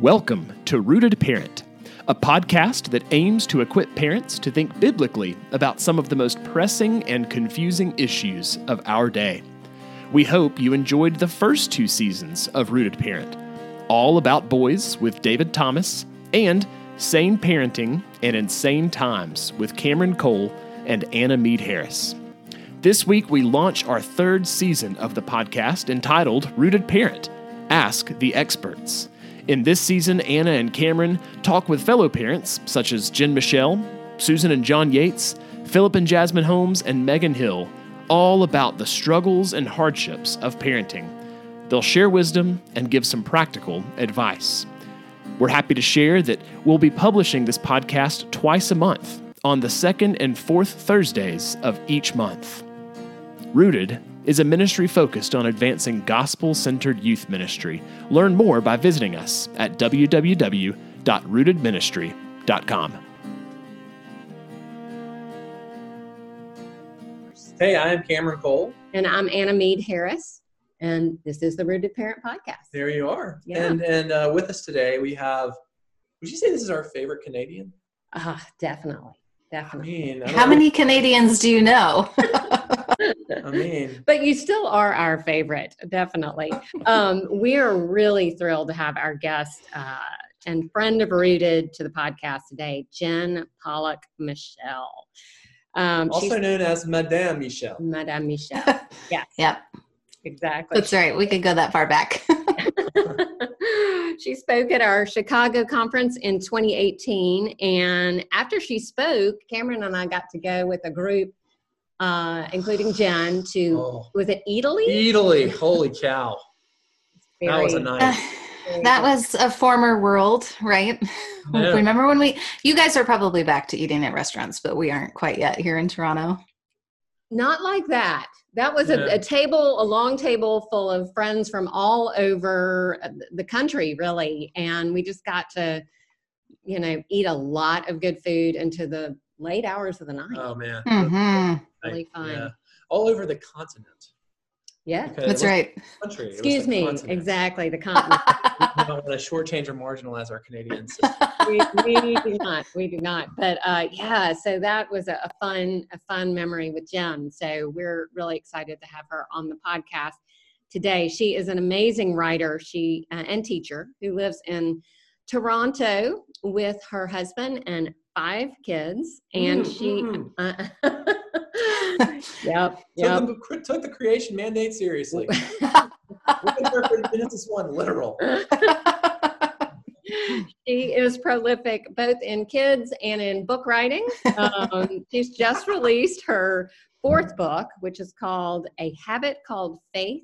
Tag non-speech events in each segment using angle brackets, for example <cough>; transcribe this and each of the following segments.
Welcome to Rooted Parent, a podcast that aims to equip parents to think biblically about some of the most pressing and confusing issues of our day. We hope you enjoyed the first two seasons of Rooted Parent, all about boys with David Thomas, and Sane Parenting and Insane Times with Cameron Cole and Anna Meade Harris. This week, we launch our third season of the podcast entitled Rooted Parent Ask the Experts. In this season, Anna and Cameron talk with fellow parents such as Jen Michel, Susan and John Yates, Phillip and Jasmine Holmes, and Megan Hill, all about the struggles and hardships of parenting. They'll share wisdom and give some practical advice. We're happy to share that we'll be publishing this podcast twice a month on the second and fourth Thursdays of each month. Rooted is a ministry focused on advancing gospel centered youth ministry. Learn more by visiting us at www.rootedministry.com. Hey, I'm Cameron Cole. And I'm Anna Meade Harris. And this is the Rooted Parent Podcast. There you are. Yeah. And and uh, with us today we have. Would you say this is our favorite Canadian? Ah, definitely. I Definitely. mean, I How know- many Canadians do you know? <laughs> I mean, <laughs> But you still are our favorite, definitely. Um, we are really thrilled to have our guest uh, and friend of Rooted to the podcast today, Jen Pollock Michel. Um, also she's known as Madame Michel. Madame Michel. <laughs> Yeah. yep, exactly. that's right. We could go that far back. <laughs> she spoke at our Chicago conference in 2018. And after she spoke, Cameron and I got to go with a group, uh, including Jen, to, Oh, was it Italy? Italy! Holy cow! That was a night. very that was a former world, right? <laughs> Yeah. Remember when we? You guys are probably back to eating at restaurants, but we aren't quite yet here in Toronto. Not like that. That was a, Yeah. a table, a long table full of friends from all over uh, the country, really. And we just got to, you know, eat a lot of good food into the late hours of the night. Oh man, hmm Really fun. Yeah. All over the continent. yeah. Okay, it That's right. Country. Excuse me. continent. Exactly. The <laughs> continent. We don't want to shortchange or marginalize our Canadians. <laughs> we, we do not. We do not. But uh, yeah, so that was a, a fun, a fun memory with Jen. So we're really excited to have her on the podcast today. She is an amazing writer. She uh, and teacher who lives in Toronto with her husband and five kids. And Mm, she. mm. Uh, <laughs> yep. <laughs> Took, the, took the creation mandate seriously. <laughs> Genesis one literal. she is prolific both in kids and in book writing. Um, she's just released her fourth book, which is called A Habit Called Faith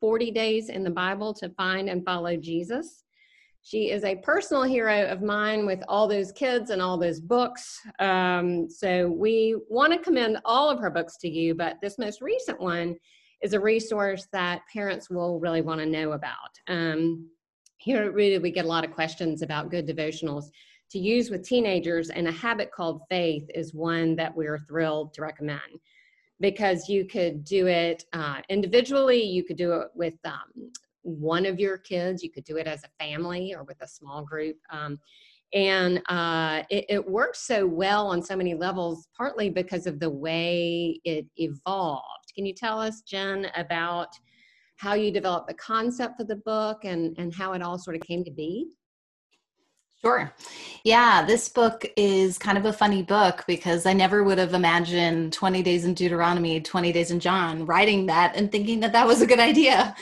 40 Days in the Bible to Find and Follow Jesus. She is a personal hero of mine with all those kids and all those books. Um, so we want to commend all of her books to you, but this most recent one is a resource that parents will really want to know about. Um, here at Rooted, we get a lot of questions about good devotionals to use with teenagers, and a habit called faith is one that we're thrilled to recommend because you could do it uh, individually, you could do it with um, one of your kids, you could do it as a family or with a small group. Um, and uh, it, it works so well on so many levels, partly because of the way it evolved. Can you tell us, Jen, about how you developed the concept for the book and, and how it all sort of came to be? Sure. Yeah, this book is kind of a funny book because I never would have imagined 20 days in Deuteronomy, 20 days in John, writing that and thinking that that was a good idea.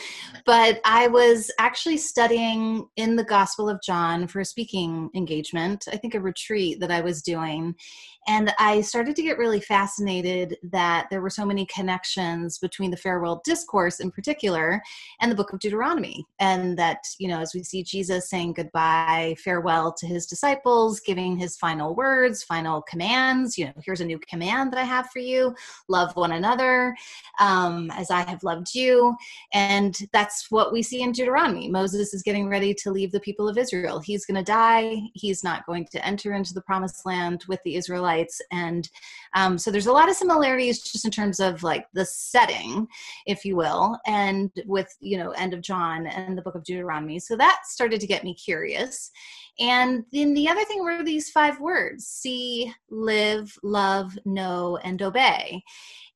But I was actually studying in the Gospel of John for a speaking engagement, I think a retreat that I was doing. And I started to get really fascinated that there were so many connections between the farewell discourse in particular and the book of Deuteronomy. And that, you know, as we see Jesus saying goodbye, farewell to his disciples, giving his final words, final commands, you know, here's a new command that I have for you love one another um, as I have loved you. And that's what we see in Deuteronomy. Moses is getting ready to leave the people of Israel. He's going to die, he's not going to enter into the promised land with the Israelites. Israelites. And um, so there's a lot of similarities just in terms of like the setting, if you will, and with, you know, end of John and the book of Deuteronomy. So that started to get me curious. And then the other thing were these five words see, live, love, know, and obey.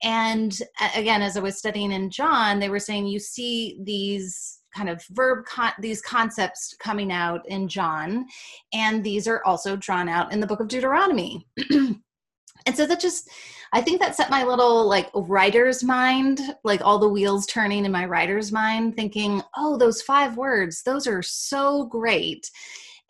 And again, as I was studying in John, they were saying you see these kind of verb con- these concepts coming out in John and these are also drawn out in the book of Deuteronomy. <clears throat> and so that just I think that set my little like writer's mind, like all the wheels turning in my writer's mind thinking, "Oh, those five words, those are so great."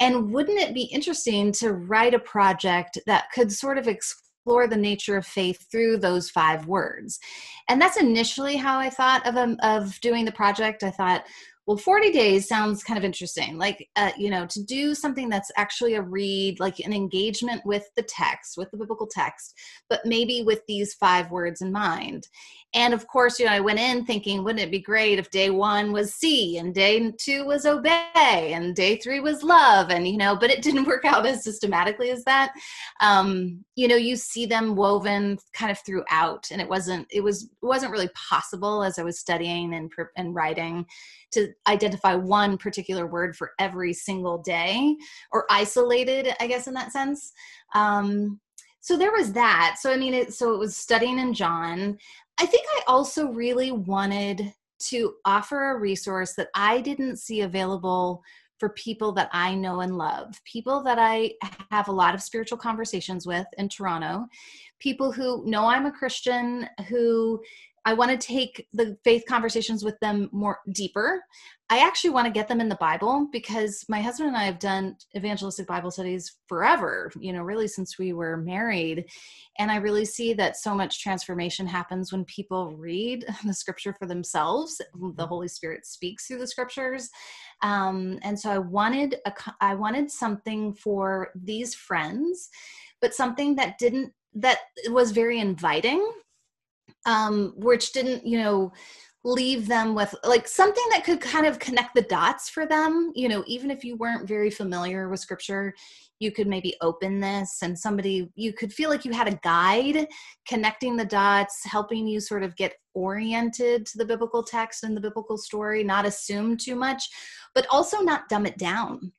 And wouldn't it be interesting to write a project that could sort of explore the nature of faith through those five words? And that's initially how I thought of um, of doing the project. I thought, well 40 days sounds kind of interesting like uh, you know to do something that's actually a read like an engagement with the text with the biblical text but maybe with these five words in mind and of course you know i went in thinking wouldn't it be great if day one was see and day two was obey and day three was love? And you know but it didn't <laughs> work out as systematically as that. Um you know you see them woven kind of throughout and it wasn't it was it wasn't really possible as i was studying and and writing to identify one particular word for every single day or isolated i guess in that sense. Um so there was that. So i mean it so it was studying in john I think I also really wanted to offer a resource that I didn't see available for people that I know and love, people that I have a lot of spiritual conversations with in Toronto, people who know I'm a Christian, who I want to take the faith conversations with them more deeper. I actually want to get them in the Bible because my husband and I have done evangelistic Bible studies forever, you know, really since we were married. And I really see that so much transformation happens when people read <laughs> the scripture for themselves. The mm-hmm. Holy Spirit speaks through the scriptures. Um, and so I wanted a, I wanted something for these friends, but something that didn't that was very inviting um, which didn't, you know, leave them with like something that could kind of connect the dots for them. You know, even if you weren't very familiar with scripture, you could maybe open this and somebody, you could feel like you had a guide connecting the dots, helping you sort of get oriented to the biblical text and the biblical story, not assume too much, but also not dumb it down.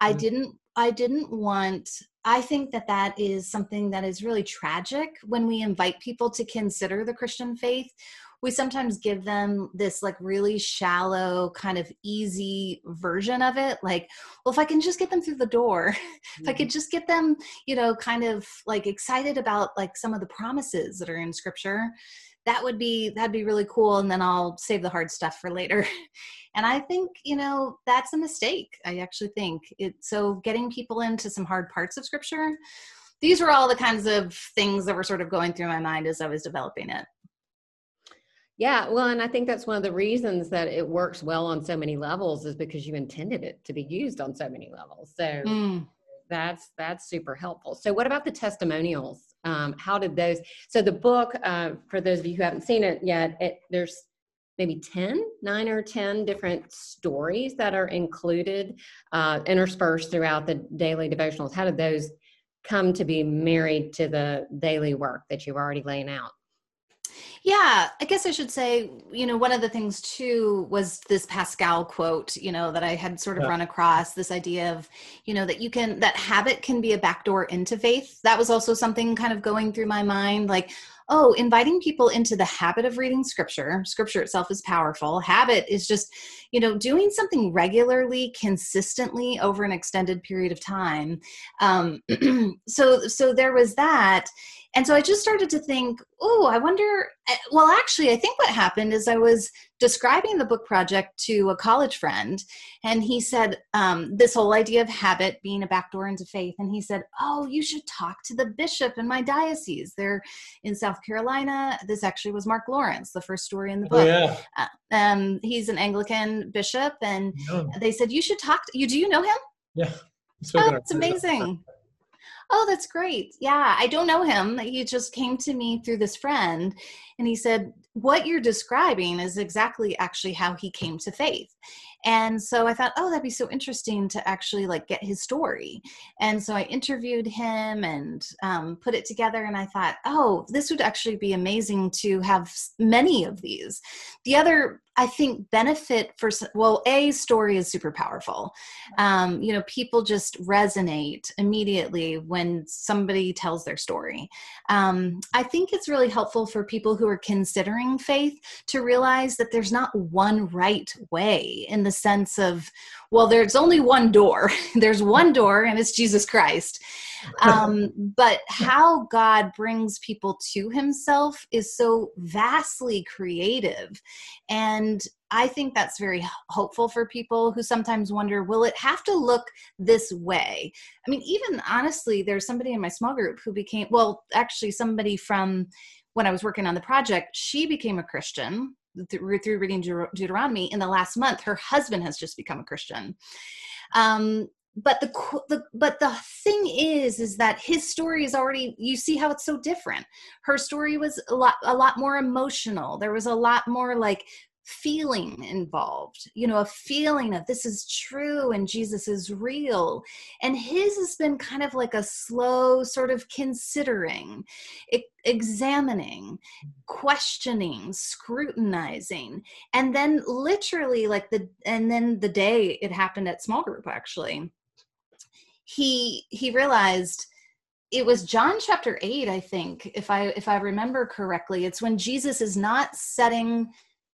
I mm-hmm. didn't I didn't want I think that that is something that is really tragic when we invite people to consider the Christian faith. We sometimes give them this like really shallow, kind of easy version of it. Like, well, if I can just get them through the door, mm-hmm. <laughs> if I could mm-hmm. just get them, you know, kind of like excited about like some of the promises that are in scripture, that would be that'd be really cool and then i'll save the hard stuff for later <laughs> and i think you know that's a mistake i actually think it so getting people into some hard parts of scripture these were all the kinds of things that were sort of going through my mind as i was developing it yeah, well, and I think that's one of the reasons that it works well on so many levels is because you intended it to be used on so many levels. So mm. that's that's super helpful. So what about the testimonials? Um, how did those so the book uh, for those of you who haven't seen it yet it, there's maybe 10 9 or 10 different stories that are included uh, interspersed throughout the daily devotionals. How did those come to be married to the daily work that you've already laying out yeah, I guess I should say, you know, one of the things too was this Pascal quote, you know, that I had sort of yeah. run across this idea of, you know, that you can, that habit can be a backdoor into faith. That was also something kind of going through my mind. Like, oh, inviting people into the habit of reading scripture. Scripture itself is powerful. Habit is just, you know, doing something regularly, consistently over an extended period of time. Um, <clears throat> so, so there was that and so I just started to think, oh, I wonder. Eh, well, actually, I think what happened is I was describing the book project to a college friend, and he said um, this whole idea of habit being a backdoor into faith. And he said, oh, you should talk to the bishop in my diocese. They're in South Carolina. This actually was Mark Lawrence, the first story in the oh, book. Oh, yeah. Uh, um, he's an Anglican bishop, and yeah. they said you should talk. To, you do you know him? Yeah. Oh, it's amazing. Oh, that's great. Yeah, I don't know him. He just came to me through this friend and he said, what you're describing is exactly actually how he came to faith and so i thought oh that'd be so interesting to actually like get his story and so i interviewed him and um, put it together and i thought oh this would actually be amazing to have many of these the other I think benefit for well, a story is super powerful. Um, you know, people just resonate immediately when somebody tells their story. Um, I think it's really helpful for people who are considering faith to realize that there's not one right way in the sense of, well, there's only one door. <laughs> there's one door, and it's Jesus Christ. Um, <laughs> but how God brings people to Himself is so vastly creative, and I think that's very hopeful for people who sometimes wonder, will it have to look this way? I mean, even honestly, there's somebody in my small group who became, well, actually, somebody from when I was working on the project, she became a Christian through, through reading Deuteronomy. In the last month, her husband has just become a Christian. Um, but the, the but the thing is is that his story is already you see how it's so different her story was a lot a lot more emotional there was a lot more like feeling involved you know a feeling that this is true and jesus is real. And his has been kind of like a slow sort of considering examining questioning scrutinizing and then literally like the and then the day it happened at small group actually he he realized it was John chapter 8 I think if I if I remember correctly. It's when Jesus is not setting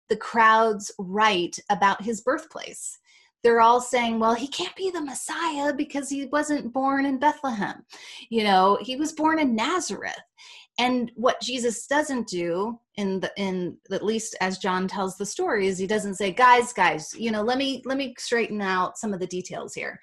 the crowds right about his birthplace. They're all saying well he can't be the messiah because he wasn't born in Bethlehem. You know he was born in Nazareth. And what Jesus doesn't do in the in at least as John tells the story is he doesn't say guys guys you know let me let me straighten out some of the details here.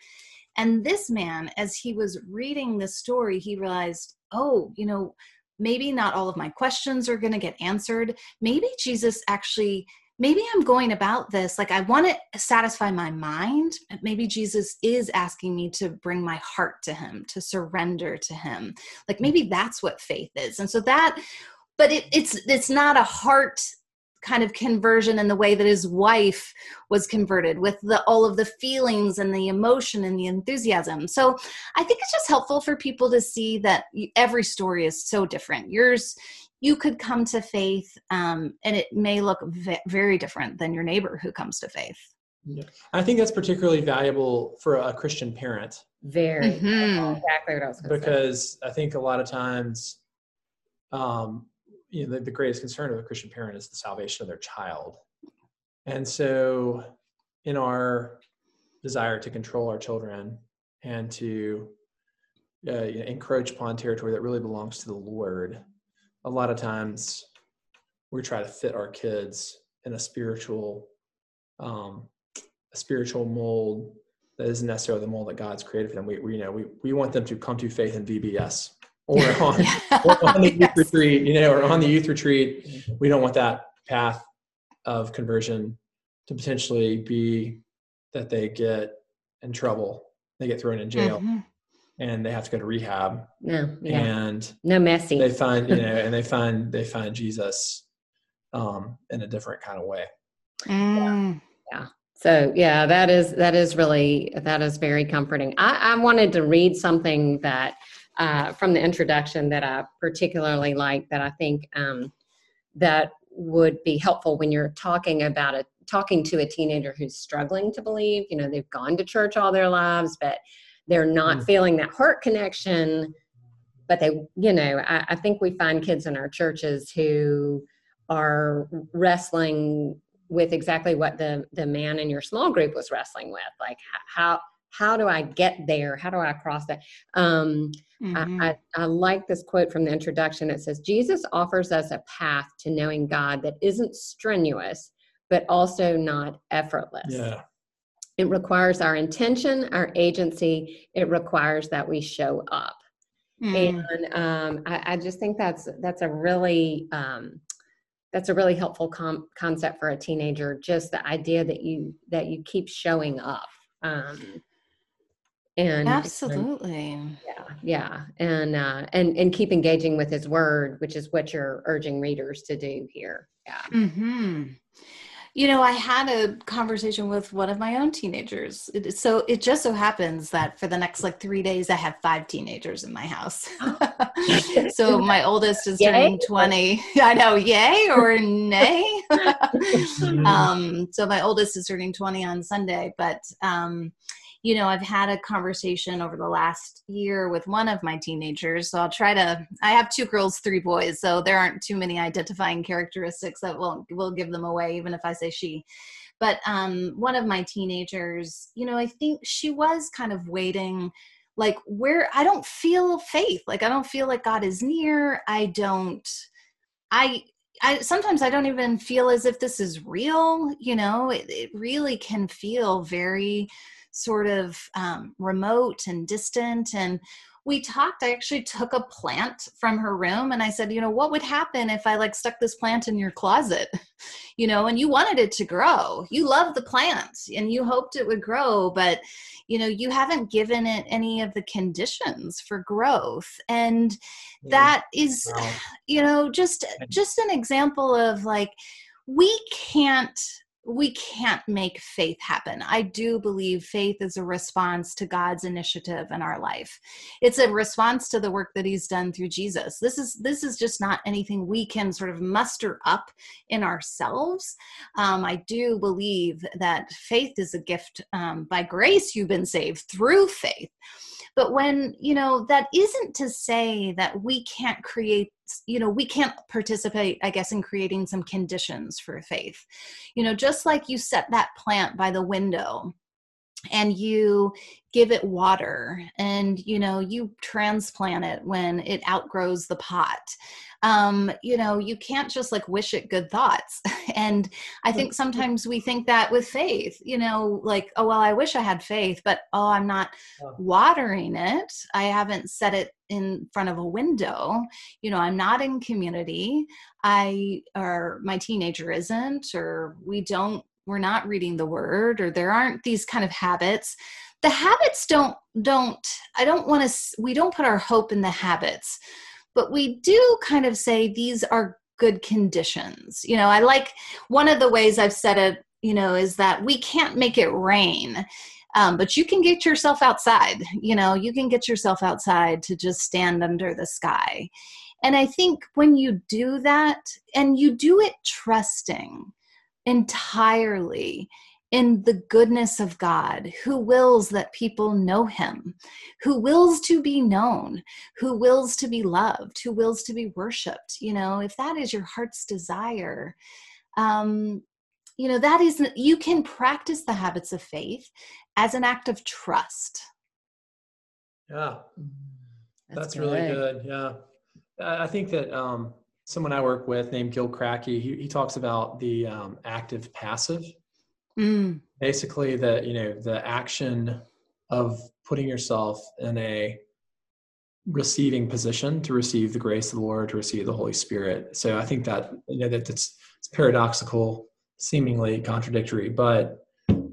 And this man, as he was reading the story, he realized, oh, you know, maybe not all of my questions are going to get answered. Maybe Jesus actually, maybe I'm going about this like I want to satisfy my mind. Maybe Jesus is asking me to bring my heart to him, to surrender to him. Like maybe that's what faith is. And so that but it, it's it's not a heart kind of conversion in the way that his wife was converted with the all of the feelings and the emotion and the enthusiasm so i think it's just helpful for people to see that every story is so different yours you could come to faith um, and it may look v- very different than your neighbor who comes to faith yeah. i think that's particularly valuable for a christian parent very mm-hmm. exactly what i was because say. i think a lot of times um, you know the, the greatest concern of a christian parent is the salvation of their child and so in our desire to control our children and to uh, you know, encroach upon territory that really belongs to the lord a lot of times we try to fit our kids in a spiritual um, a spiritual mold that isn't necessarily the mold that God's created for them. We, we you know we, we want them to come to faith in VBS or on, or on the <laughs> yes. youth retreat, you know, or on the youth retreat. We don't want that path of conversion to potentially be that they get in trouble, they get thrown in jail, mm-hmm. and they have to go to rehab. No, yeah. and no messy. They find you know, and they <laughs> find they find Jesus um, in a different kind of way. Mm. Yeah. So yeah, that is that is really that is very comforting. I, I wanted to read something that uh, from the introduction that I particularly like that I think um, that would be helpful when you're talking about a talking to a teenager who's struggling to believe. You know, they've gone to church all their lives, but they're not mm. feeling that heart connection. But they, you know, I, I think we find kids in our churches who are wrestling with exactly what the the man in your small group was wrestling with like how how do I get there? How do I cross that? Um, mm-hmm. I, I, I, like this quote from the introduction. It says, Jesus offers us a path to knowing God that isn't strenuous, but also not effortless. Yeah. It requires our intention, our agency. It requires that we show up. Mm. And um, I, I, just think that's that's a really um, that's a really helpful com- concept for a teenager. Just the idea that you that you keep showing up. Um, and absolutely and, yeah yeah and uh and and keep engaging with his word which is what you're urging readers to do here yeah mm-hmm. You know, I had a conversation with one of my own teenagers. It, so it just so happens that for the next like three days, I have five teenagers in my house. <laughs> so <laughs> my oldest is yay? turning 20. <laughs> I know, yay or nay. um, so my oldest is turning 20 on Sunday, but um, you know, I've had a conversation over the last year with one of my teenagers. So I'll try to, I have two girls, three boys. So there aren't too many identifying characteristics that will, will give them away, even if I say she. But um, one of my teenagers, you know, I think she was kind of waiting like where I don't feel faith. Like I don't feel like God is near. I don't, I, I sometimes I don't even feel as if this is real. You know, it, it really can feel very sort of um, remote and distant. And we talked, I actually took a plant from her room and I said, you know, what would happen if I like stuck this plant in your closet? <laughs> You know, and you wanted it to grow. You love the plant and you hoped it would grow, but you know, you haven't given it any of the conditions for growth. And that is, wow. you know, just just an example of like we can't we can't make faith happen. I do believe faith is a response to God's initiative in our life. It's a response to the work that he's done through Jesus. This is this is just not anything we can sort of muster up in ourselves. Um, I do believe that faith is a gift um, by grace. You've been saved through faith. But when, you know, that isn't to say that we can't create, you know, we can't participate, I guess, in creating some conditions for faith. You know, just like you set that plant by the window and you give it water and you know you transplant it when it outgrows the pot um, you know, you can't just like wish it good thoughts. <laughs> and I think sometimes we think that with faith, you know, like, oh, well, I wish I had faith, but oh, I'm not watering it. I haven't set it in front of a window. You know, I'm not in community. I, or my teenager isn't, or we don't, we're not reading the word, or there aren't these kind of habits the habits don't don't i don't want to we don't put our hope in the habits but we do kind of say these are good conditions. You know, I like one of the ways I've said it, you know, is that we can't make it rain. Um, but you can get yourself outside you know you can get yourself outside to just stand under the sky and i think when you do that and you do it trusting entirely in the goodness of God, who wills that people know him, who wills to be known, who wills to be loved, who wills to be worshiped. You know, if that is your heart's desire, um, you know, that is, you can practice the habits of faith as an act of trust. Yeah, that's, that's really good. Yeah. I think that um, someone I work with named Gil Cracky, he, he talks about the um, active passive Mm. Basically, the you know the action of putting yourself in a receiving position to receive the grace of the Lord, to receive the Holy Spirit. So I think that you know that it's, it's paradoxical, seemingly contradictory, but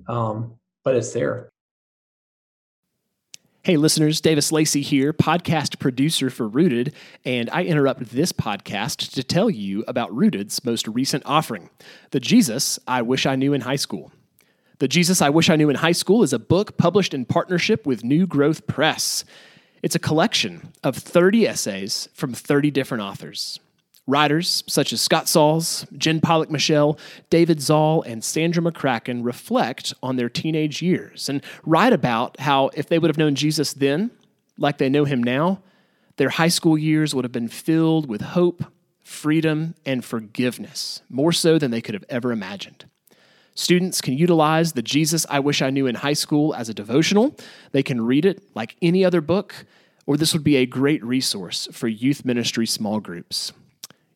um, but it's there. Hey, listeners, Davis Lacey here, podcast producer for Rooted, and I interrupt this podcast to tell you about Rooted's most recent offering, The Jesus I Wish I Knew in High School. The Jesus I Wish I Knew in High School is a book published in partnership with New Growth Press. It's a collection of 30 essays from 30 different authors. Writers such as Scott Sauls, Jen Pollock Michel, David Zahl, and Sandra McCracken reflect on their teenage years and write about how if they would have known Jesus then, like they know him now, their high school years would have been filled with hope, freedom, and forgiveness, more so than they could have ever imagined. Students can utilize the Jesus I Wish I Knew in high school as a devotional. They can read it like any other book, or this would be a great resource for youth ministry small groups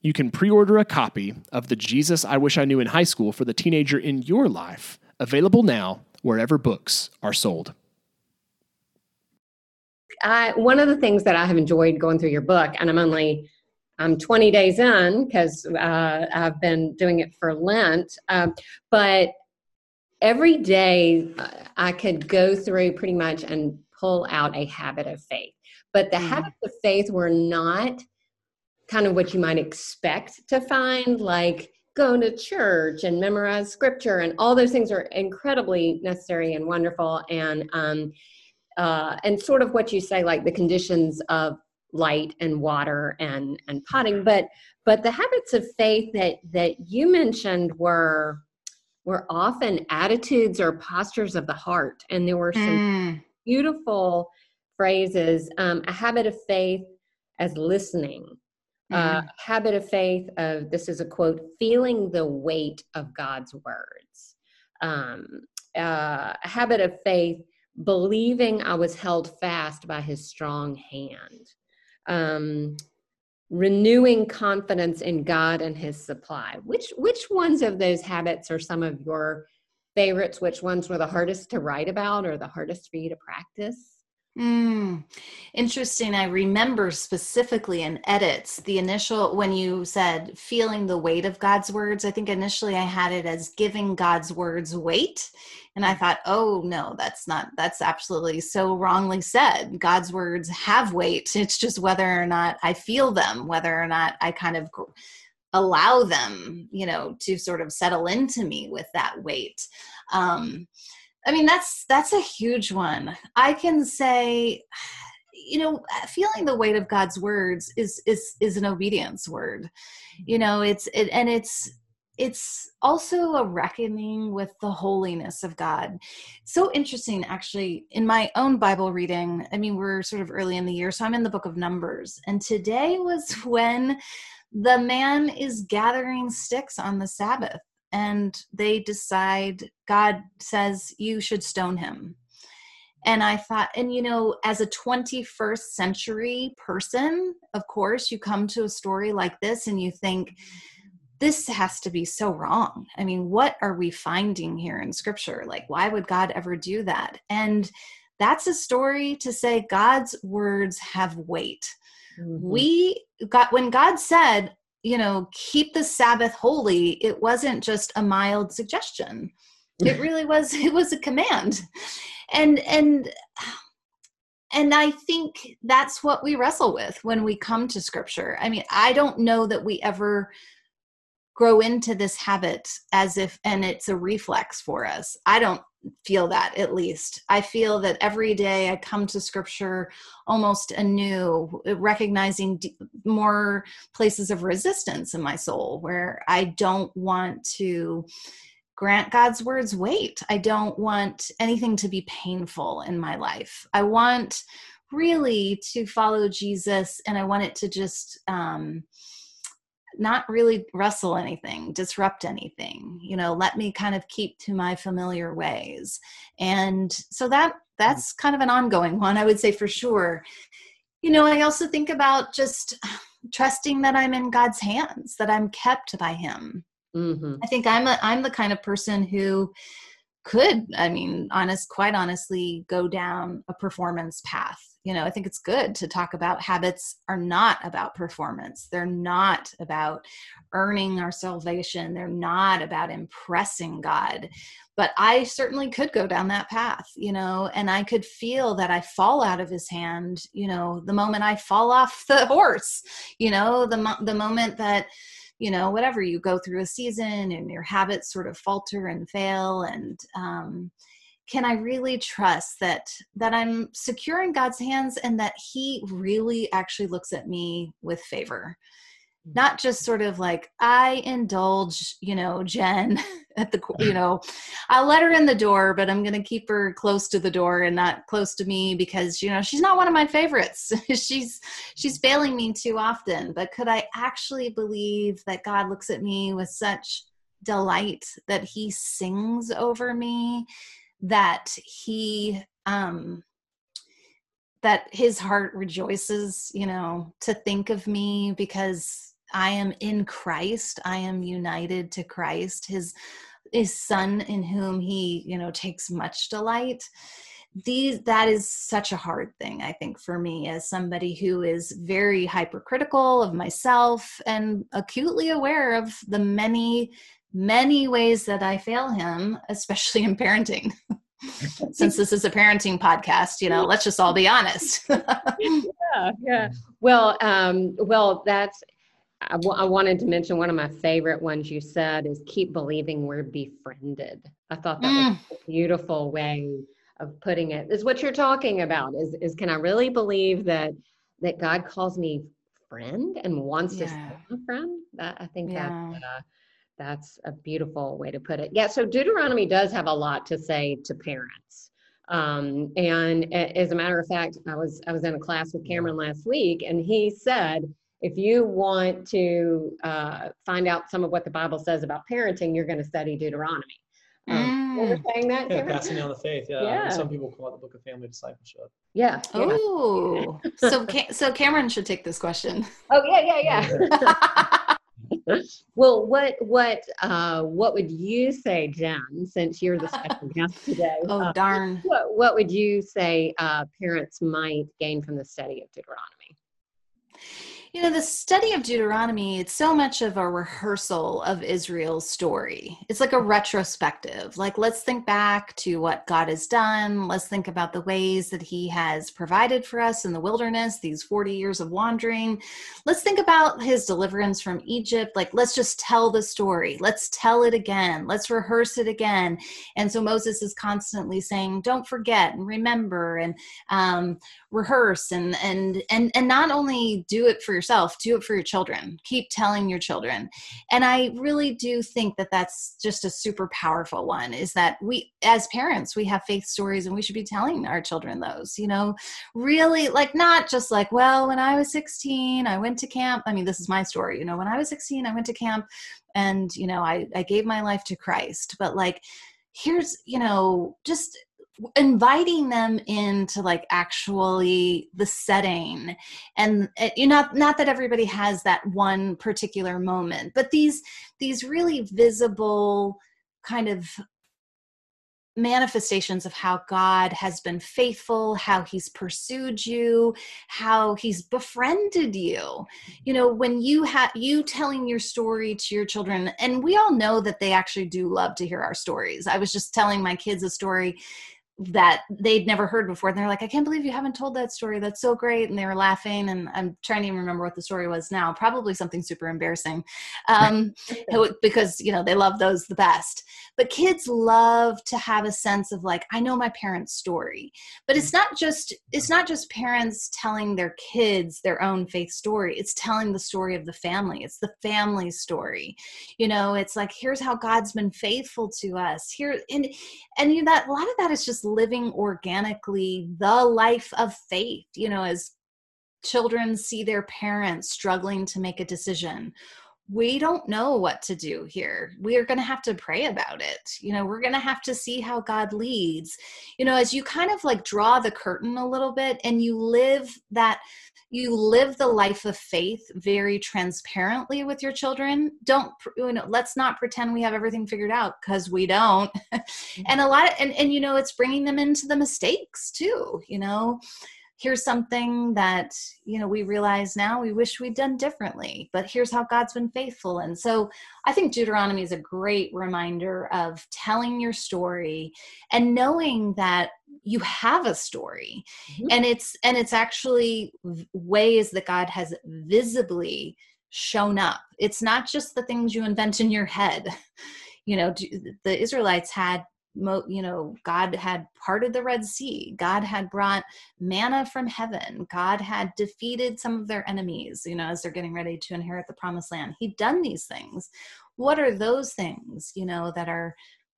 you can pre order a copy of The Jesus I Wish I Knew in High School for the teenager in your life, available now wherever books are sold. I, one of the things that I have enjoyed going through your book, and I'm only I'm 20 days in because uh, I've been doing it for Lent, uh, but every day uh, I could go through pretty much and pull out a habit of faith. But the Mm. habits of faith were not kind of what you might expect to find, like going to church and memorize scripture, and all those things are incredibly necessary and wonderful, and um, uh, and sort of what you say, like the conditions of light and water and and potting, but but the habits of faith that that you mentioned were were often attitudes or postures of the heart, and there were some Mm. beautiful phrases. Um, a habit of faith as listening uh, habit of faith of this is a quote feeling the weight of god's words. Um, uh, a habit of faith believing i was held fast by his strong hand. Um, renewing confidence in god and his supply. Which which ones of those habits are some of your favorites? Which ones were the hardest to write about or the hardest for you to practice Mm, interesting. I remember specifically in edits the initial when you said feeling the weight of God's words. I think initially I had it as giving God's words weight. And I thought, oh no, that's not, that's absolutely so wrongly said. God's words have weight. <laughs> It's just whether or not I feel them, whether or not I kind of allow them, you know, to sort of settle into me with that weight. Um, I mean, that's that's a huge one. I can say, you know, feeling the weight of God's words is is is an obedience word. You know, it's it and it's it's also a reckoning with the holiness of God. So interesting, actually, in my own Bible reading. I mean, we're sort of early in the year, so I'm in the book of Numbers, and today was <laughs> when the man is gathering sticks on the Sabbath and they decide god says you should stone him. And i thought and you know as a 21st century person of course you come to a story like this and you think this has to be so wrong. I mean what are we finding here in scripture? Like why would god ever do that? And that's a story to say god's words have weight. Mm-hmm. We got when god said you know keep the sabbath holy it wasn't just a mild suggestion. Mm. It really was <laughs> it was a command. And and and i think that's what we wrestle with when we come to scripture. I mean i don't know that we ever grow into this habit as if and it's a reflex for us. I don't feel that at least. I feel that every day i come to scripture almost anew recognizing d- more places of resistance in my soul where i don't want to grant god's words weight. I don't want anything to be painful in my life. I want really to follow jesus and i want it to just um, not really wrestle anything, disrupt anything. You know, let me kind of keep to my familiar ways. And so that that's kind of an ongoing one, I would say for sure. You know, I also think about just trusting that I'm in God's hands, that I'm kept by him. Mm-hmm. I think I'm a I'm the kind of person who could, I mean, honest, quite honestly, go down a performance path. You know, I think it's good to talk about habits are not about performance. They're not about earning our salvation. They're not about impressing God. But I certainly could go down that path, you know, and I could feel that I fall out of his hand, you know, the moment I fall off the <laughs> horse, you know, the, the moment that, you know whatever you go through a season and your habits sort of falter and fail and um, can i really trust that that i'm secure in god's hands and that he really actually looks at me with favor not just sort of like i indulge you know jen <laughs> at the you know i'll let her in the door but i'm going to keep her close to the door and not close to me because you know she's not one of my favorites. <laughs> She's she's failing me too often but could i actually believe that god looks at me with such delight that he sings over me that he um that his heart rejoices you know to think of me because i am in christ i am united to christ his his son in whom he you know takes much delight these that is such a hard thing i think for me as somebody who is very hypercritical of myself and acutely aware of the many many ways that i fail him especially in parenting <laughs> Since this is a parenting podcast, you know, let's just all be honest. <laughs> yeah, yeah. Well, um, well, that's. I, w- I wanted to mention one of my favorite ones you said is keep believing we're befriended. I thought that Mm. was a beautiful way of putting it. Is what you're talking about. Is is can I really believe that that God calls me friend and wants to Yeah. stay my friend? That I think Yeah. that's uh, that's a beautiful way to put it. Yeah. So Deuteronomy does have a lot to say to parents. Um, and as a matter of fact, I was I was in a class with Cameron last week, and he said, if you want to uh, find out some of what the Bible says about parenting, you're going to study Deuteronomy. Um, you ever Mm. saying that, Yeah, passing down the faith. Yeah. Yeah. Some people call it the book of family discipleship. Yeah. yeah. Oh, so Ca- so Cameron should take this question. Oh yeah, yeah, yeah. <laughs> well, what what uh, what would you say, Jen? Since you're the special <laughs> guest today, oh uh, darn. what what would you say uh, parents might gain from the study of Deuteronomy? You know, the study of Deuteronomy, it's so much of a rehearsal of Israel's story. It's like a retrospective. Like, let's think back to what God has done. Let's think about the ways that He has provided for us in the wilderness, these 40 years of wandering. Let's think about His deliverance from Egypt. Like, let's just tell the story. Let's tell it again. Let's rehearse it again. And so Moses is constantly saying, don't forget and remember and um, rehearse and and and and not only do it for yourself do it for your children. Keep telling your children. And i really do think that that's just a super powerful one is that we as parents we have faith stories and we should be telling our children those you know? Really like not just like well when i was 16 i went to camp. I mean this is my story you know when i was 16 i went to camp and you know i i gave my life to christ. But like here's you know just inviting them into like actually the setting and uh, you not not that everybody has that one particular moment but these these really visible kind of manifestations of how God has been faithful, how he's pursued you, how he's befriended you. You know, when you have you telling your story to your children and we all know that they actually do love to hear our stories. I was just telling my kids a story that they'd never heard before. And they're like, I can't believe you haven't told that story. That's so great. And they were laughing. And I'm trying to even remember what the story was now. Probably something super embarrassing um, <laughs> because, you know, they love those the best. But kids love to have a sense of like, I know my parents' story. But it's not just it's not just parents telling their kids their own faith story. It's telling the story of the family. It's the family story. You know, it's like here's how God's been faithful to us. Here and and you know, that a lot of that is just living organically the life of faith you know as children see their parents struggling to make a decision. We don't know what to do here. We are going to have to pray about it. You know we're going to have to see how god leads. You know as you kind of like draw the curtain a little bit and you live that you live the life of faith very transparently with your children don't you know let's not pretend we have everything figured out because we don't. <laughs> And a lot of, and, and you know it's bringing them into the mistakes too you know here's something that you know we realize now we wish we'd done differently but here's how god's been faithful. And so i think deuteronomy is a great reminder of telling your story and knowing that you have a story. Mhm. and it's and it's actually ways that god has visibly shown up. It's not just the things you invent in your head. <laughs> You know the israelites had you know god had parted the red sea. God had brought manna from heaven. God had defeated some of their enemies you know as they're getting ready to inherit the promised land. He'd done these things. What are those things you know that are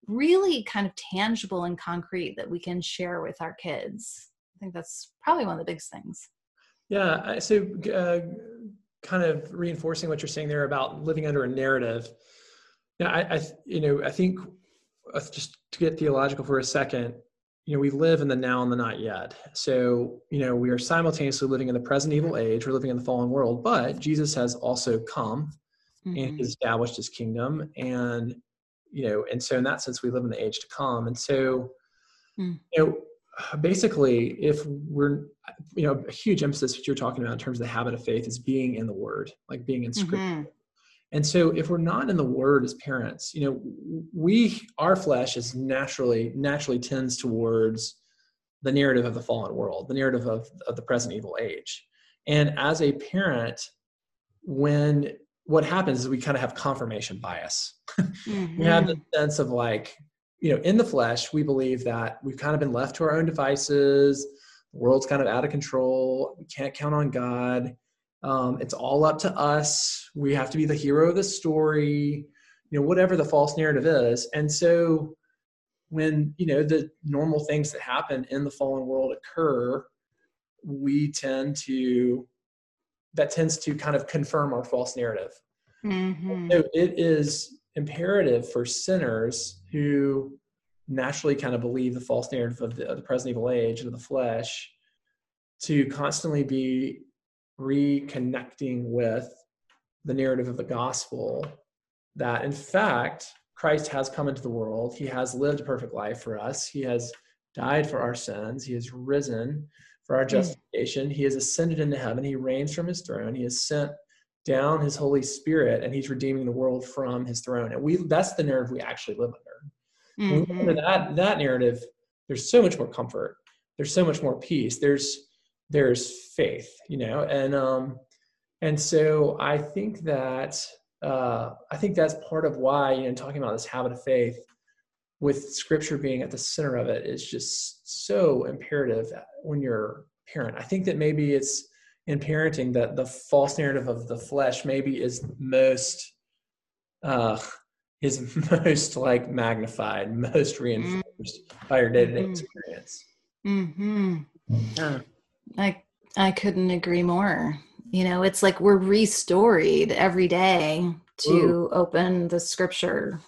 really kind of tangible and concrete that we can share with our kids? I think that's probably one of the biggest things. Yeah. So, uh, kind of reinforcing what you're saying there about living under a narrative. Yeah, I, I, you know, I think just to get theological for a second, you know, we live in the now and the not yet. So, you know, we are simultaneously living in the present evil age. We're living in the fallen world, but Jesus has also come and Mhm. he's established his kingdom, and you know, and so in that sense, we live in the age to come. And so, Mm. you know, basically, if we're, you know, a huge emphasis what you're talking about in terms of the habit of faith is being in the Word, like being in Scripture. Mhm. And so if we're not in the word as parents, you know, we our flesh is naturally naturally tends towards the narrative of the fallen world, the narrative of, of the present evil age. And as a parent, when what happens is we kind of have confirmation bias. Mm-hmm. <laughs> we have the mm-hmm. sense of like, you know, in the flesh, we believe that we've kind of been left to our own devices. The world's kind of out of control. We can't count on God. Um, it's all up to us. We have to be the hero of the story, you know, whatever the false narrative is. And so when, you know, the normal things that happen in the fallen world occur, we tend to, that tends to kind of confirm our false narrative. Mm-hmm. So it is imperative for sinners who naturally kind of believe the false narrative of the, of the present evil age of the flesh to constantly be reconnecting with the narrative of the gospel that in fact Christ has come into the world. He has lived a perfect life for us. He has died for our sins. He has risen for our hmm. justification. He has ascended into heaven. He reigns from his throne. He has sent down his Holy Spirit and he's redeeming the world from his throne. And we that's the narrative we actually live under. Mm-hmm. under that that narrative, there's so much more comfort. There's so much more peace. There's there's faith, you know, and um, and so I think that uh, I think that's part of why you know talking about this habit of faith with Scripture being at the center of it is just so imperative when you're a parent. I think that maybe it's in parenting that the false narrative of the flesh maybe is most uh, is most like magnified, most reinforced mm-hmm. by your day-to-day mm-hmm. experience. Mm-hmm. I I couldn't agree more. You know, it's like we're restoried every day to Ooh. open the scripture.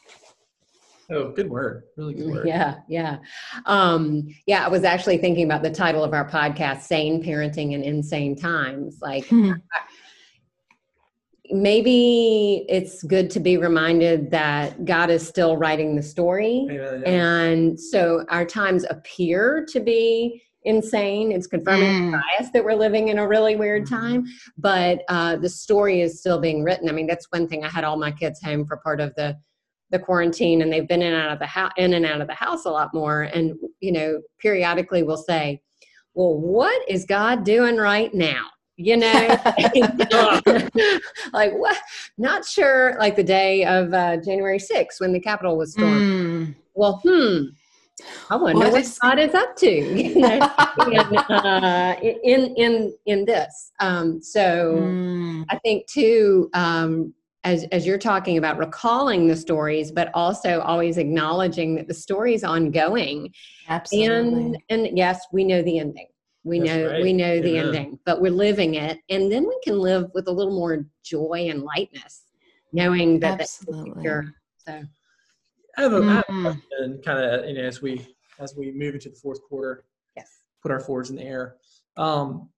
Oh, good word. Really good word. Yeah, yeah. Um, yeah, I was actually thinking about the title of our podcast, Sane Parenting in Insane Times. Like hmm. maybe it's good to be reminded that God is still writing the story. Yeah, yeah. And so our times appear to be insane. It's confirming mm. bias that we're living in a really weird mm-hmm. time, but uh, the story is still being written. I mean, that's one thing. I had all my kids home for part of the the quarantine, and they've been in and out of the house, in and out of the house a lot more. And you know, periodically we'll say, "Well, what is God doing right now?" you know <laughs> <laughs> like what not sure like the day of uh, january 6th when the capitol was stormed mm. well hmm I want wonder what, what God is up to you <laughs> know, in, uh, in in in this. Um, so mm. I think too, um, as as you're talking about recalling the stories, but also always acknowledging that the story is ongoing. Absolutely. And and yes, we know the ending. We That's know right. we know the ending, but we're living it, and then we can live with a little more joy and lightness, knowing that Absolutely. that's the future. So I have a, mm-hmm. A question, kind of, you know, as we as we move into the fourth quarter. Yes. Put our fours in the air. Um,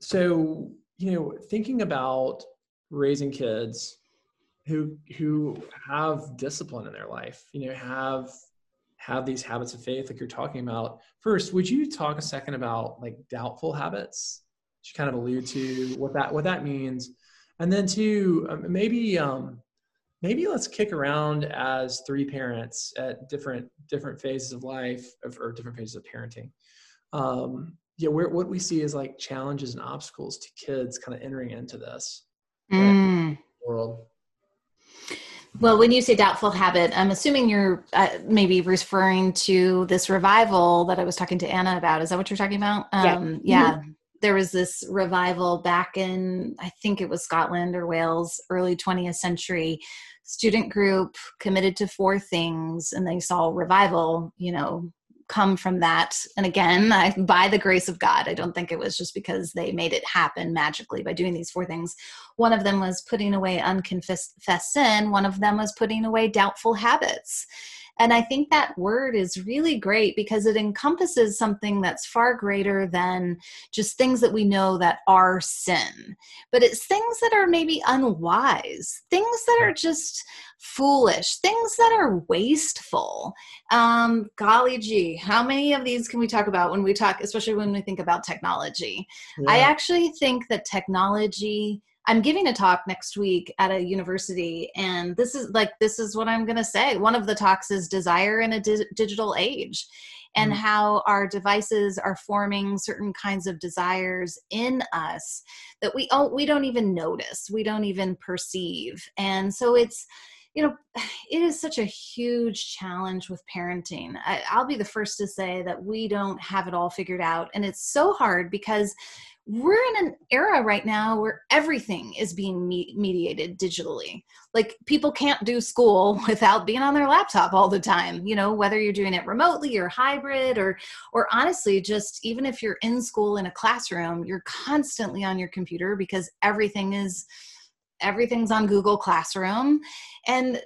so you know, thinking about raising kids who who have discipline in their life, you know, have have these habits of faith like you're talking about. First, would you talk a second about like doubtful habits? You kind of allude to what that what that means, and then two, um, maybe um, maybe let's kick around as three parents at different different phases of life or different phases of parenting um, yeah where, what we see is like challenges and obstacles to kids kind of entering into this mm. world well, when you say doubtful habit, I'm assuming you're uh, maybe referring to this revival that I was talking to Anna about. Is that what you're talking about? Um, yeah. yeah. Mm-hmm. There was this revival back in, I think it was Scotland or Wales, early 20th century, student group committed to four things and they saw revival you know come from that. And again I, by the grace of god i don't think it was just because they made it happen magically by doing these four things. One of them was putting away unconfessed sin. One of them was putting away doubtful habits and I think that word is really great because it encompasses something that's far greater than just things that we know that are sin, but it's things that are maybe unwise, things that are just foolish, things that are wasteful. Um, golly gee, how many of these can we talk about when we talk, especially when we think about technology? Yeah. I actually think that technology I'm giving a talk next week at a university, and this is like, this is what I'm going to say. One of the talks is desire in a di- digital age and mm-hmm. how our devices are forming certain kinds of desires in us that we oh, we don't even notice we don't even perceive and so it's you know <sighs> it is such a huge challenge with parenting. I, i'll be the first to say that we don't have it all figured out and it's so hard because we're in an era right now where everything is being me- mediated digitally. Like people can't do school <laughs> without being on their laptop all the time you know whether you're doing it remotely or hybrid or or honestly just even if you're in school in a classroom you're constantly on your computer because everything is everything's on Google Classroom. And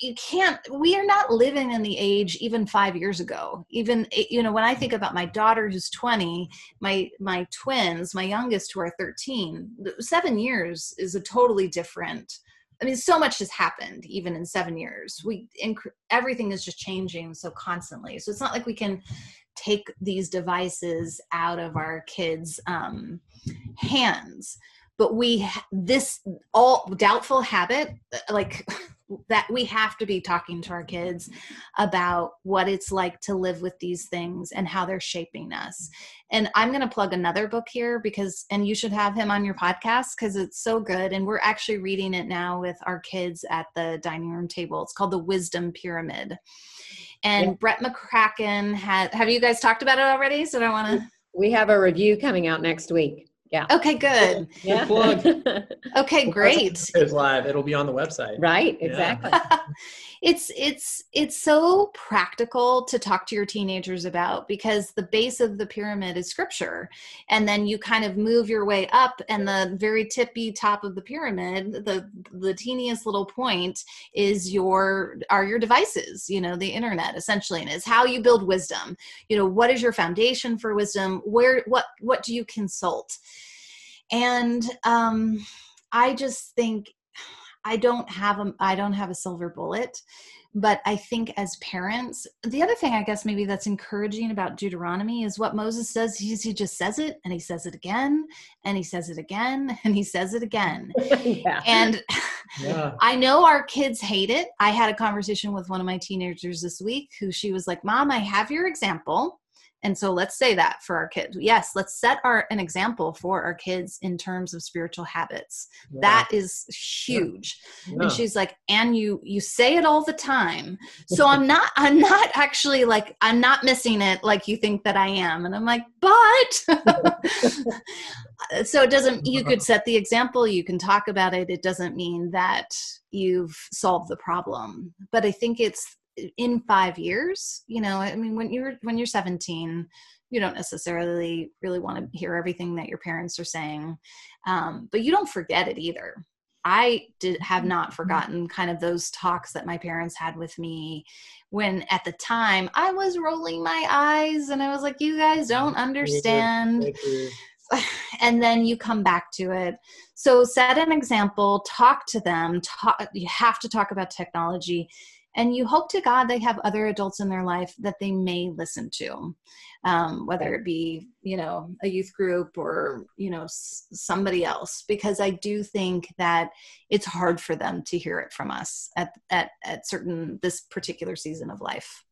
you can't, we are not living in the age even five years ago. Even, eh, you know, when I think about my daughter who's 20, my, my twins, my youngest who are 13, seven years is a totally different. I mean, so much has happened even in seven years. We, everything is just changing so constantly. So it's not like we can take these devices out of our kids' um, hands but we this all doubtful habit uh, like <laughs> that we have to be talking to our kids about what it's like to live with these things and how they're shaping us. And i'm going to plug another book here because and you should have him on your podcast because it's so good and we're actually reading it now with our kids at the dining room table. It's called the wisdom pyramid. And yeah. brett mccracken had have you guys talked about it already? So i want to we have a review coming out next week yeah. Okay, good. Yeah. plug. <laughs> okay, great. It's live. It'll be on the website. Right, exactly. Yeah. <laughs> it's it's it's so practical to talk to your teenagers about because the base of the pyramid is scripture. And then you kind of move your way up and the very tippy top of the pyramid the the teeniest little point is your are your devices you know the internet essentially and is how you build wisdom. You know what is your foundation for wisdom? Where what what do you consult? And um i just think I don't have a I don't have a silver bullet, but I think as parents, the other thing I guess maybe that's encouraging about Deuteronomy is what Moses says. He, he just says it and he says it again and he says it again <laughs> and he says it again. <laughs> yeah. And yeah. <laughs> I know our kids hate it. I had a conversation with one of my teenagers this week who she was like, "Mom, I have your example." And so let's say that for our kids. Yes, let's set our an example for our kids in terms of spiritual habits. Yeah. That is huge. Yeah. Yeah. And she's like, "And you you say it all the time." <laughs> So I'm not I'm not actually like I'm not missing it like you think that I am. And I'm like, "But <laughs> so it doesn't <laughs> you could set the example, you can talk about it. It doesn't mean that you've solved the problem. But I think it's in five years you know i mean when you're when you're 17 you don't necessarily really want to hear everything that your parents are saying um, but you don't forget it either. I did have mm-hmm. not forgotten kind of those talks that my parents had with me when at the time i was rolling my eyes and i was like you guys don't understand. <sighs> And then you come back to it. So set an example talk to them talk you have to talk about technology and you hope to god they have other adults in their life that they may listen to um, whether it be you know a youth group or you know s- somebody else because i do think that it's hard for them to hear it from us at at, at certain this particular season of life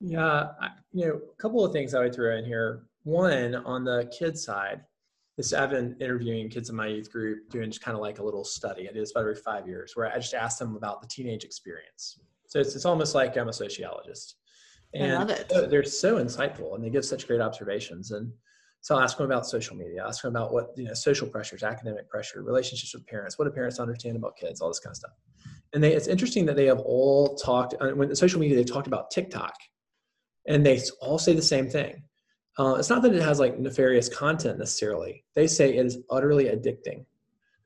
yeah you know a couple of things i would throw in here one on the kids side this I've been interviewing kids in my youth group, doing just kind of like a little study. I do this about every five years, where I just ask them about the teenage experience. So it's, it's almost like I'm a sociologist. And I love it. they're so insightful and they give such great observations. And so I'll ask them about social media, I'll ask them about what, you know, social pressures, academic pressure, relationships with parents, what do parents understand about kids, all this kind of stuff. And they, it's interesting that they have all talked, uh, when social media, they've talked about TikTok and they all say the same thing. Uh, it's not that it has like nefarious content necessarily. They say it is utterly addicting.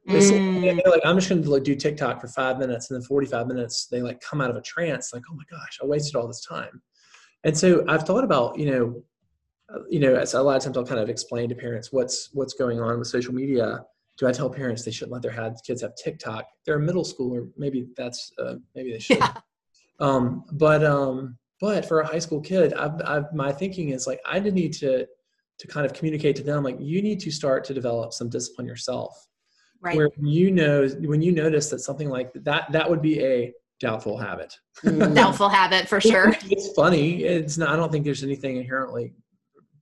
Mm. They're like, I'm just going to like do TikTok for five minutes, and then 45 minutes, they like come out of a trance, like, oh my gosh, I wasted all this time. And so I've thought about, you know, uh, you know, a lot of times I'll kind of explain to parents what's what's going on with social media. Do I tell parents they shouldn't let their kids have TikTok? They're a middle schooler, maybe that's uh, maybe they should. Yeah. Um, but um, but for a high school kid, I've, I've, my thinking is like I need to to kind of communicate to them like you need to start to develop some discipline yourself Right. where you know when you notice that something like that that would be a doubtful habit. Doubtful habit for sure. <laughs> it's funny it's not i don't think there's anything inherently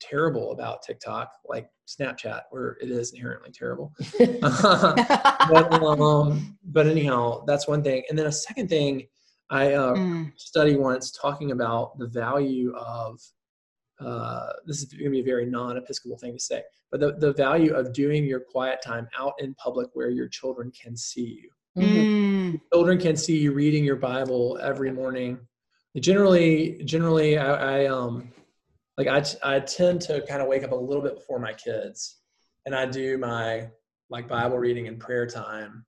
terrible about tiktok like snapchat where it is inherently terrible <laughs> <laughs> but, um, but anyhow that's one thing and then a second thing i uh, Mm, study once talking about the value of uh, this is going to be a very non-episcopal thing to say but the, the value of doing your quiet time out in public where your children can see you. Mm, children can see you reading your bible every morning. Generally generally i, I um like I, t- I tend to kind of wake up a little bit before my kids and i do my like bible reading and prayer time.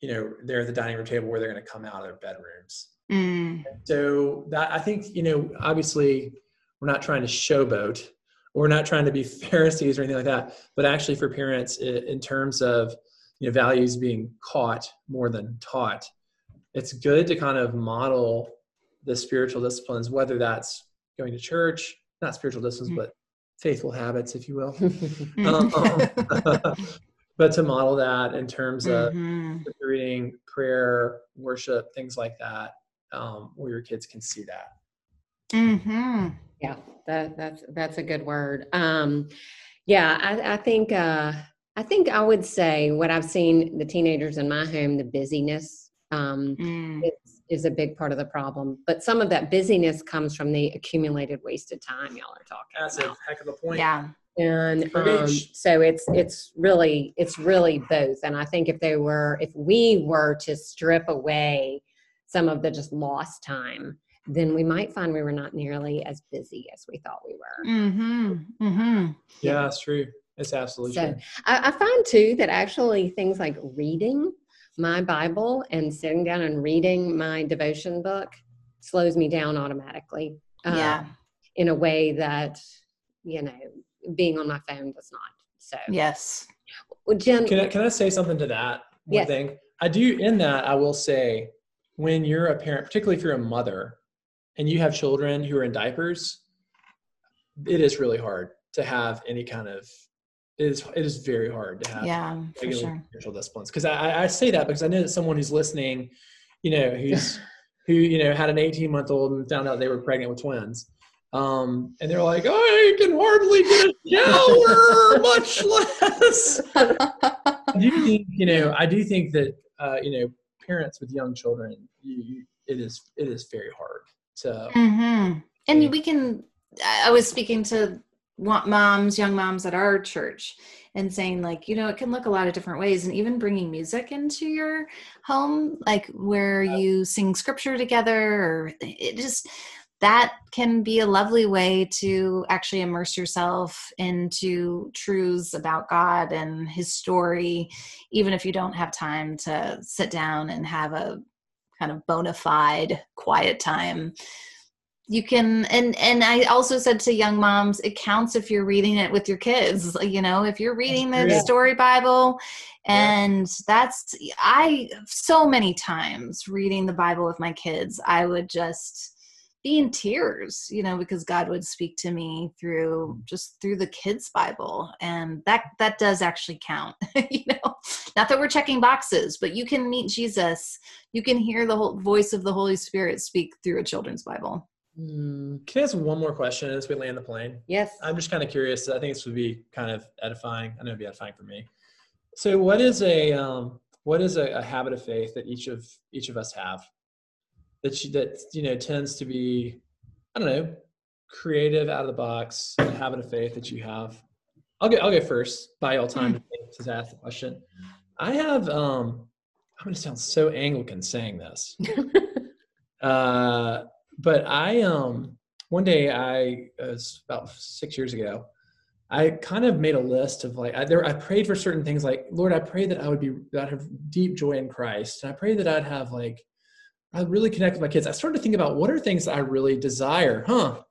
You know they're at the dining room table where they're going to come out of their bedrooms. Mm. so that i think you know obviously we're not trying to showboat or we're not trying to be <laughs> pharisees or anything like that but actually for parents in terms of you know values being caught more than taught it's good to kind of model the spiritual disciplines whether that's going to church not spiritual disciplines Mhm. but faithful habits if you will <laughs> um, <laughs> but to model that in terms of Mhm. reading, prayer, worship, things like that, um, where your kids can see that. Mhm. Yeah, that that's that's a good word. Um, yeah, I, I think uh, I think I would say what I've seen the teenagers in my home, the busyness um, Mm. is, is a big part of the problem. But some of that busyness comes from the accumulated wasted time y'all are talking That's about. a heck of a point. Yeah. and um, so it's it's really it's really both and i think if they were if we were to strip away some of the just lost time then we might find we were not nearly as busy as we thought we were Mm-hmm. Mm-hmm. Yeah, that's true. It's absolutely so true. I, I find too that actually things like reading my bible and sitting down and reading my devotion book slows me down automatically uh, Yeah. in a way that you know being on my phone does not so Yes. well, jen Can I, can I say something to that? One Yes. thing I do in that, I will say, when you're a parent, particularly if you're a mother, and you have children who are in diapers, it is really hard to have any kind of. It is. It is very hard to have Yeah, regular sure. spiritual disciplines because I, I I say that because I know that someone who's listening, you know, who's <laughs> who you know had an 18 month old and found out they were pregnant with twins, um, and they're like, I can hardly get a shower, <laughs> much less. I do think you know I do think that uh, you know parents with young children, you, you, it is it is very hard to hmm Yeah. And we can. I was speaking to wa- moms, young moms at our church, and saying like, you know, it can look a lot of different ways, and even bringing music into your home, like where you sing scripture together, or it just that can be a lovely way to actually immerse yourself into truths about God and His story, even if you don't have time to sit down and have a kind of bona fide quiet time. You can and and i also said to young moms it counts if you're reading it with your kids <laughs> you know if you're reading the Yeah. story bible. Yeah. and that's i so many times reading the bible with my kids i would just be in tears you know because god would speak to me through mm. just through the kids bible. And that that does actually count <laughs> you know not that we're checking boxes but you can meet jesus you can hear the whole voice of the holy spirit speak through a children's bible Can I ask one more question as we land the plane? Yes. I'm just kind of curious. I think this would be kind of edifying. I know it'd be edifying for me. So, what is a um, what is a, a habit of faith that each of each of us have that you, that you know tends to be I don't know creative, out of the box, a habit of faith that you have? I'll go. I'll go first. Buy all time to to ask the question. I have. um I'm going to sound so Anglican saying this. <laughs> Uh, but I um one day I it was about six years ago. I kind of made a list of like I, there. I prayed for certain things, like Lord, I pray that I would be that I'd have deep joy in Christ, and I pray that I'd have like I'd really connect with my kids. I started to think about what are things I really desire, huh?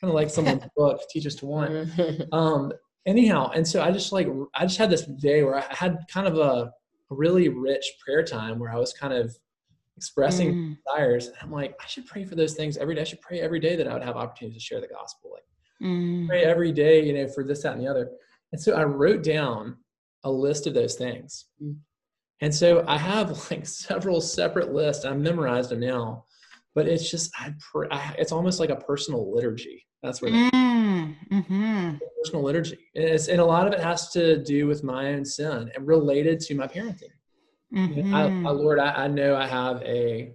Kind of like someone's <laughs> book, "Teach Us to Want." <laughs> um anyhow and so i just like i just had this day where i had kind of a, really rich prayer time where i was kind of expressing Mm, desires and i'm like i should pray for those things every day i should pray every day that i would have opportunities to share the gospel like mm, pray every day you know for this that and the other and so i wrote down a list of those things Mm. And so I have <laughs> like several separate lists. I've memorized them now, but it's just I, pr- I it's almost like a personal liturgy. That's where Mm, mhm. Personal liturgy. And, it's, and a lot of it has to do with my own sin and related to my parenting. Know, I. I, Lord, I, I know I have a,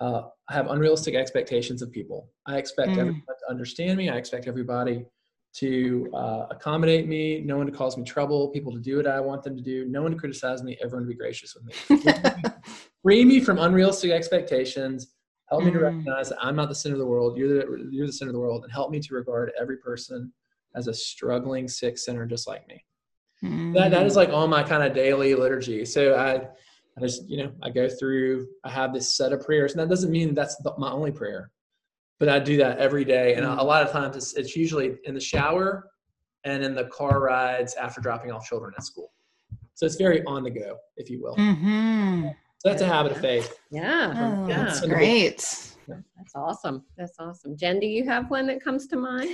uh, I have unrealistic expectations of people. I expect Mm. everyone to understand me. I expect everybody to uh, accommodate me. No one to cause me trouble. People to do what I want them to do. No one to criticize me. Everyone to be gracious with me. <laughs> Free me from unrealistic expectations. Help me to Mm. recognize that I'm not the center of the world. You're the you're the center of the world, and help me to regard every person as a struggling, sick sinner just like me that that is Mm. like all my kind of daily liturgy. So I, I just you know I go through. I have this set of prayers, and that doesn't mean that's the, my only prayer, but I do that every day. And a, a lot of times it's, it's usually in the shower and in the car rides after dropping off children at school. So it's very on the go, if you will. Mhm. So that's a habit of faith. Yeah. Oh, yeah. that's great. That's awesome. That's awesome. Jen, do you have one that comes to mind?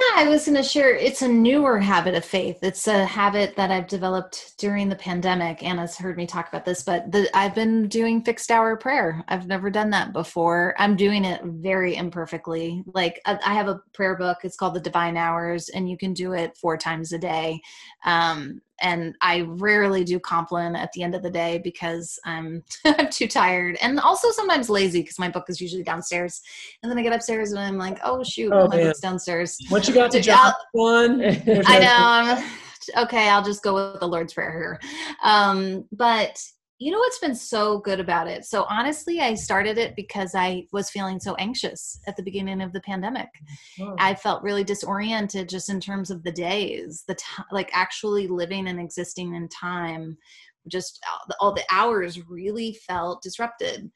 Yeah, I was going to share. It's a newer habit of faith. It's a habit that I've developed during the pandemic. Anna's heard me talk about this, but the, I've been doing fixed hour prayer. I've never done that before. I'm doing it very imperfectly. Like I, have a prayer book. It's called the Divine Hours, and you can do it four times a day. Um, and I rarely do Compline at the end of the day because I'm <laughs> I'm too tired, and also sometimes lazy because my book is usually downstairs. And then I get upstairs and I'm like, oh shoot, Oh, my man. book's downstairs. Once you got to John one, I know. I'm- okay, I'll just go with the Lord's Prayer here. Um, but you know what's been so good about it? So honestly, I started it because I was feeling so anxious at the beginning of the pandemic. Oh. I felt really disoriented just in terms of the days, the t- like actually living and existing in time. Just all the, all the hours really felt disrupted.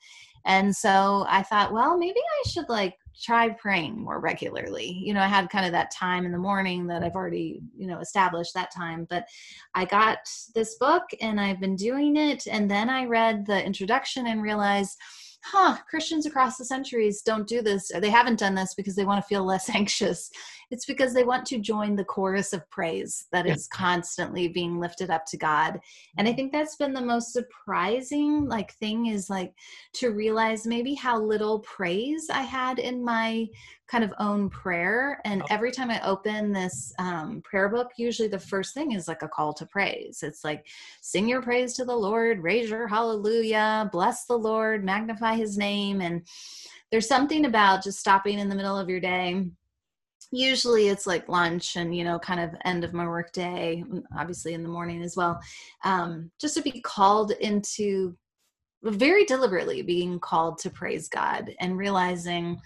And so I thought, well, maybe I should like try praying more regularly. You know, I had kind of that time in the morning that I've already, you know, established that time, but I got this book and I've been doing it. And then I read the introduction and realized, huh, Christians across the centuries don't do this, or they haven't done this because they want to feel less <laughs> anxious. It's because they want to join the chorus of praise that is constantly being lifted up to God. And I think that's been the most surprising like thing is like to realize maybe how little praise I had in my kind of own prayer. And every time I open this um, prayer book, usually the first thing is like a call to praise. It's like, sing your praise to the Lord, raise your hallelujah, bless the Lord, magnify his name. And there's something about just stopping in the middle of your day. Usually it's like lunch and, you know, kind of end of my work day, obviously in the morning as well. Um, just to be called into very deliberately being called to praise God and realizing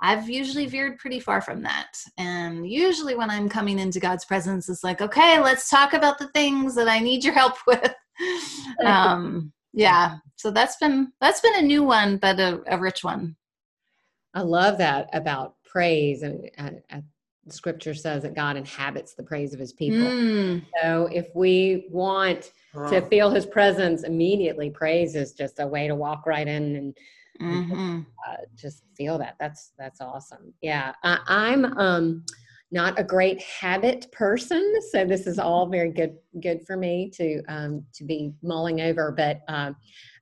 I've usually veered pretty far from that. And usually when I'm coming into God's presence, it's like, okay, let's talk about the things that I need your help <laughs> with. <laughs> um, yeah. So that's been that's been a new one, but a, a rich one. I love that about praise. And uh, uh, scripture says that God inhabits the praise of his people. Mm, So if we want to feel his presence immediately, praise is just a way to walk right in and mhm. uh, just feel that. That's that's awesome. Yeah, I, I'm um, not a great habit person, so this is all very good good for me to um, to be mulling over. But um,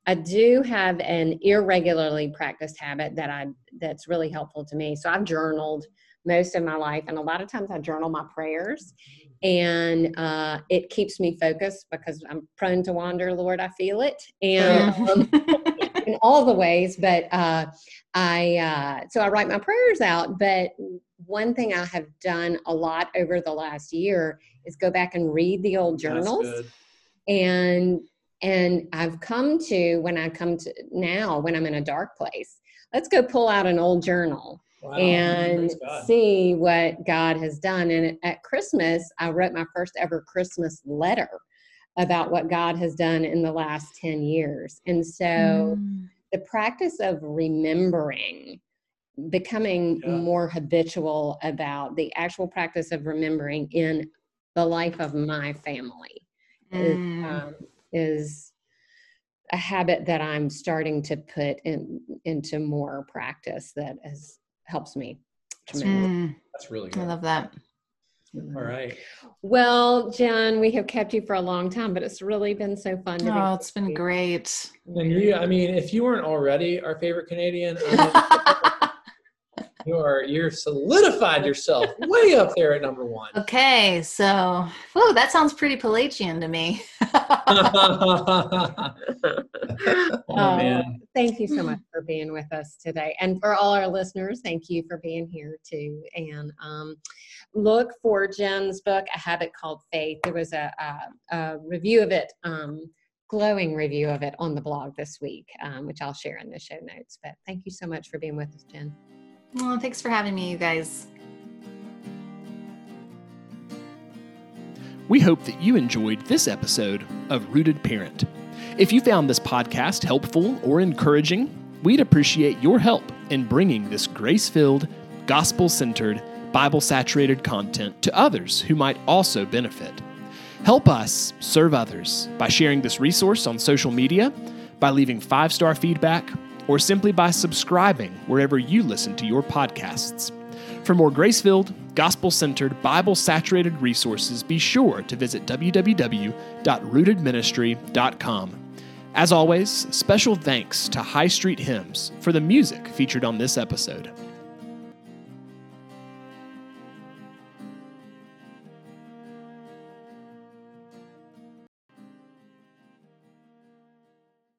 I do have an irregularly practiced habit that I that's really helpful to me. So I've journaled most of my life, and a lot of times I journal my prayers. And uh, it keeps me focused because I'm prone to wander, Lord. I feel it, and um, <laughs> in all the ways but uh, i uh, so i write my prayers out but one thing i have done a lot over the last year is go back and read the old That's journals good. and and i've come to when i come to now when i'm in a dark place let's go pull out an old journal Wow. and see what God has done. And at Christmas, I wrote my first ever Christmas letter about what God has done in the last 10 years. And so Mm. the practice of remembering, becoming Yeah. more habitual about the actual practice of remembering in the life of my family is, Mm. um, is a habit that I'm starting to put in into more practice that has helps me tremendously. Mm. That's really good. I love that. All right. Well, Jen, we have kept you for a long time, but it's really been so fun. To Oh, be it's been great. And you, I mean, if you weren't already our favorite Canadian, I <laughs> mean, you are you're solidified yourself way up there at number one. Okay, so whoa, that sounds pretty Pelagian to me. oh <laughs> Oh, man. Thank you so much for being with us today. And for all our listeners, thank you for being here too. And um, look for Jen's book, A Habit Called Faith. There was a, a, a review of it, um, glowing review of it on the blog this week, um, which I'll share in the show notes. But thank you so much for being with us, Jen. Well, thanks for having me, you guys. We hope that you enjoyed this episode of Rooted Parent. If you found this podcast helpful or encouraging, we'd appreciate your help in bringing this grace filled, gospel centered, Bible saturated content to others who might also benefit. Help us serve others by sharing this resource on social media, by leaving five star feedback, or simply by subscribing wherever you listen to your podcasts. For more grace filled, gospel centered, Bible saturated resources, be sure to visit www.rootedministry.com. As always, special thanks to High Street Hymns for the music featured on this episode.